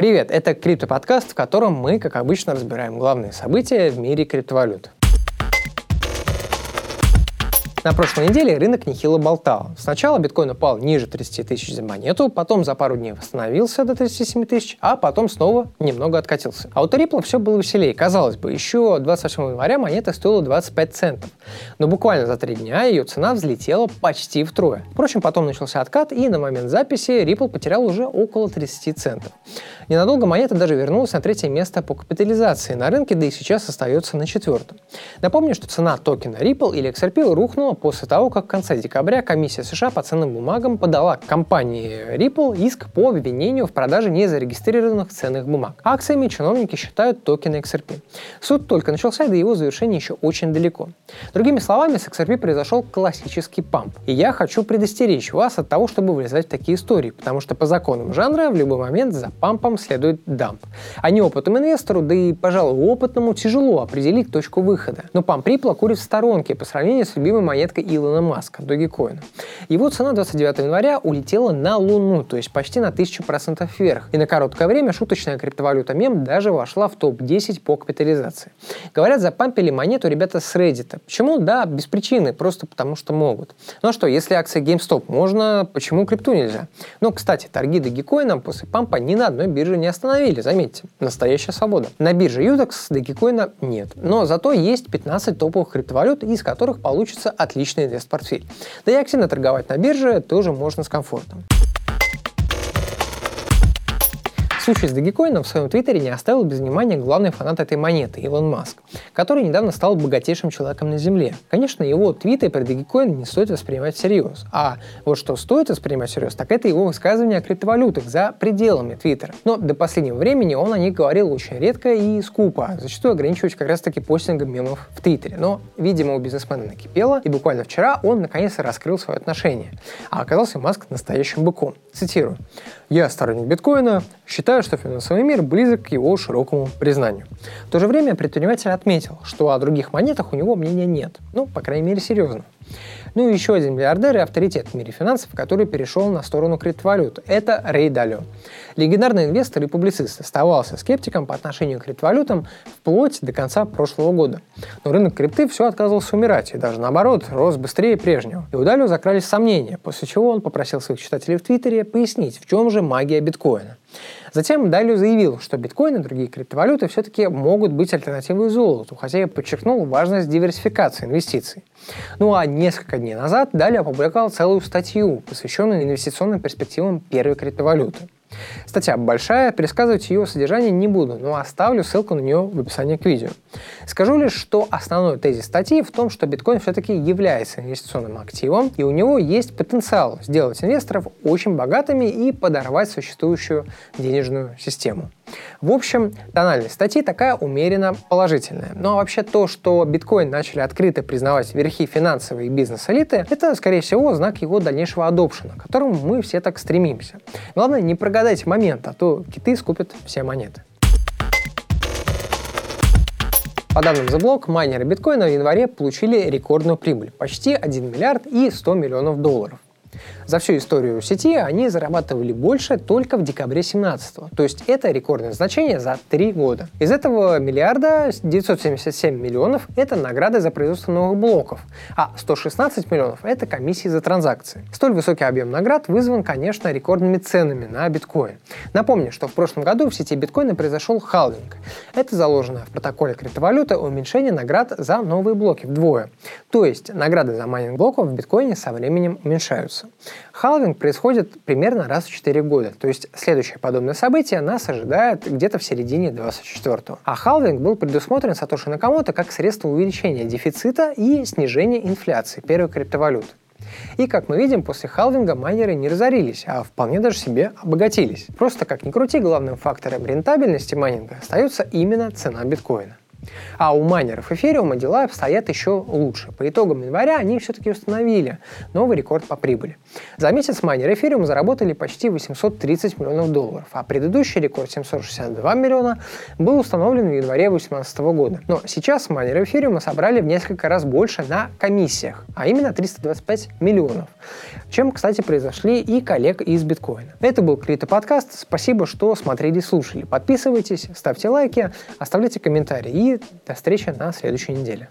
Привет, это криптоподкаст, в котором мы, как обычно, разбираем главные события в мире криптовалют. На прошлой неделе рынок нехило болтал. Сначала биткоин упал ниже 30 тысяч за монету, потом за пару дней восстановился до 37 тысяч, а потом снова немного откатился. А у Ripple все было веселее. Казалось бы, еще 28 января монета стоила 25 центов. Но буквально за три дня ее цена взлетела почти втрое. Впрочем, потом начался откат, и на момент записи Ripple потерял уже около 30 центов. Ненадолго монета даже вернулась на третье место по капитализации на рынке, да и сейчас остается на четвертом. Напомню, что цена токена Ripple или XRP рухнула снова после того, как в конце декабря комиссия США по ценным бумагам подала компании Ripple иск по обвинению в продаже незарегистрированных ценных бумаг. Акциями чиновники считают токены XRP. Суд только начался, до его завершения еще очень далеко. Другими словами, с XRP произошел классический памп. И я хочу предостеречь вас от того, чтобы влезать в такие истории, потому что по законам жанра в любой момент за пампом следует дамп. А неопытному инвестору, да и, пожалуй, опытному тяжело определить точку выхода. Но памп Ripple курит в сторонке по сравнению с любимой моей монетка Илона Маска, Dogecoin. Его цена 29 января улетела на Луну, то есть почти на 1000% вверх. И на короткое время шуточная криптовалюта мем даже вошла в топ-10 по капитализации. Говорят, запампили монету ребята с Reddit. Почему? Да, без причины, просто потому что могут. Ну а что, если акция GameStop можно, почему крипту нельзя? Ну, кстати, торги Dogecoin после пампа ни на одной бирже не остановили, заметьте. Настоящая свобода. На бирже Udex Dogecoin нет. Но зато есть 15 топовых криптовалют, из которых получится от отличный инвест-портфель. Да и активно торговать на бирже тоже можно с комфортом. Случай с Dogecoin в своем твиттере не оставил без внимания главный фанат этой монеты, Илон Маск, который недавно стал богатейшим человеком на Земле. Конечно, его твиты про Dogecoin не стоит воспринимать всерьез. А вот что стоит воспринимать всерьез, так это его высказывания о криптовалютах за пределами твиттера. Но до последнего времени он о них говорил очень редко и скупо, зачастую ограничиваясь как раз-таки постингом мемов в твиттере. Но, видимо, у бизнесмена накипело, и буквально вчера он наконец раскрыл свое отношение. А оказался Маск настоящим быком. Цитирую. «Я сторонник биткоина, считаю считаю, что финансовый мир близок к его широкому признанию. В то же время предприниматель отметил, что о других монетах у него мнения нет. Ну, по крайней мере, серьезно. Ну и еще один миллиардер и авторитет в мире финансов, который перешел на сторону криптовалют. Это Рэй Далио. Легендарный инвестор и публицист оставался скептиком по отношению к криптовалютам вплоть до конца прошлого года. Но рынок крипты все отказывался умирать, и даже наоборот, рос быстрее прежнего. И у Далио закрались сомнения, после чего он попросил своих читателей в Твиттере пояснить, в чем же магия биткоина. Затем Далио заявил, что биткоин и другие криптовалюты все-таки могут быть альтернативой золоту, хотя и подчеркнул важность диверсификации инвестиций. Ну а несколько дней назад Далио опубликовал целую статью, посвященную инвестиционным перспективам первой криптовалюты. Статья большая, пересказывать ее содержание не буду, но оставлю ссылку на нее в описании к видео. Скажу лишь, что основной тезис статьи в том, что биткоин все-таки является инвестиционным активом, и у него есть потенциал сделать инвесторов очень богатыми и подорвать существующую денежную систему. В общем, тональность статьи такая умеренно положительная. Ну а вообще то, что биткоин начали открыто признавать верхи финансовой и бизнес-элиты, это, скорее всего, знак его дальнейшего адопшена, к которому мы все так стремимся. Главное, не прогадайте момент, а то киты скупят все монеты. По данным The Block, майнеры биткоина в январе получили рекордную прибыль – почти 1 миллиард и 100 миллионов долларов. За всю историю сети они зарабатывали больше только в декабре 17 То есть это рекордное значение за три года. Из этого миллиарда 977 миллионов – это награды за производство новых блоков, а 116 миллионов – это комиссии за транзакции. Столь высокий объем наград вызван, конечно, рекордными ценами на биткоин. Напомню, что в прошлом году в сети биткоина произошел халвинг. Это заложено в протоколе криптовалюты уменьшение наград за новые блоки вдвое. То есть награды за майнинг блоков в биткоине со временем уменьшаются. Халвинг происходит примерно раз в 4 года, то есть следующее подобное событие нас ожидает где-то в середине 24-го. А халвинг был предусмотрен Сатоши Накамото как средство увеличения дефицита и снижения инфляции первой криптовалюты. И, как мы видим, после халвинга майнеры не разорились, а вполне даже себе обогатились. Просто, как ни крути, главным фактором рентабельности майнинга остается именно цена биткоина. А у майнеров эфириума дела обстоят еще лучше. По итогам января они все-таки установили новый рекорд по прибыли. За месяц майнеры эфириума заработали почти 830 миллионов долларов, а предыдущий рекорд 762 миллиона был установлен в январе 2018 года. Но сейчас майнеры эфириума собрали в несколько раз больше на комиссиях, а именно 325 миллионов, чем, кстати, произошли и коллег из биткоина. Это был Крипто подкаст. Спасибо, что смотрели и слушали. Подписывайтесь, ставьте лайки, оставляйте комментарии до встречи на следующей неделе.